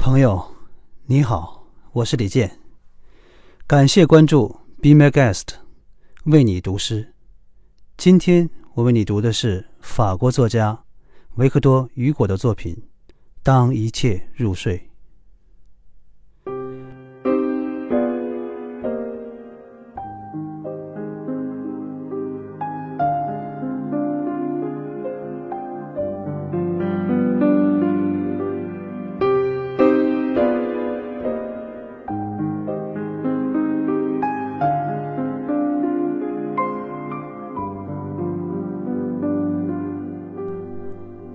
朋友，你好，我是李健，感谢关注，Be My Guest，为你读诗。今天我为你读的是法国作家维克多·雨果的作品《当一切入睡》。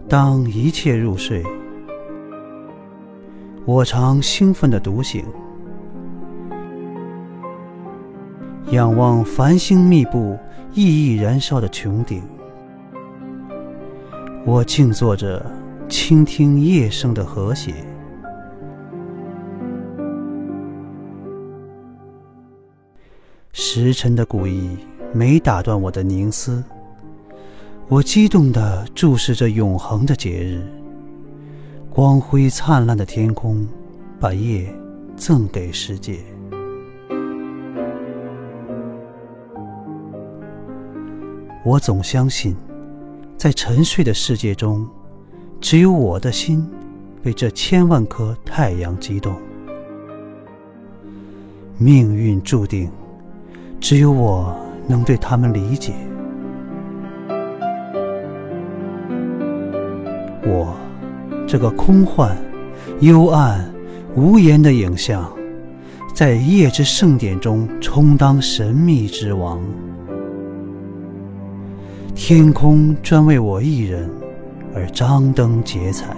当一切入睡，我常兴奋地独醒，仰望繁星密布、熠熠燃烧的穹顶。我静坐着，倾听夜声的和谐。时辰的古意没打断我的凝思。我激动地注视着永恒的节日，光辉灿烂的天空，把夜赠给世界。我总相信，在沉睡的世界中，只有我的心被这千万颗太阳激动。命运注定，只有我能对他们理解。我，这个空幻、幽暗、无言的影像，在夜之盛典中充当神秘之王。天空专为我一人而张灯结彩。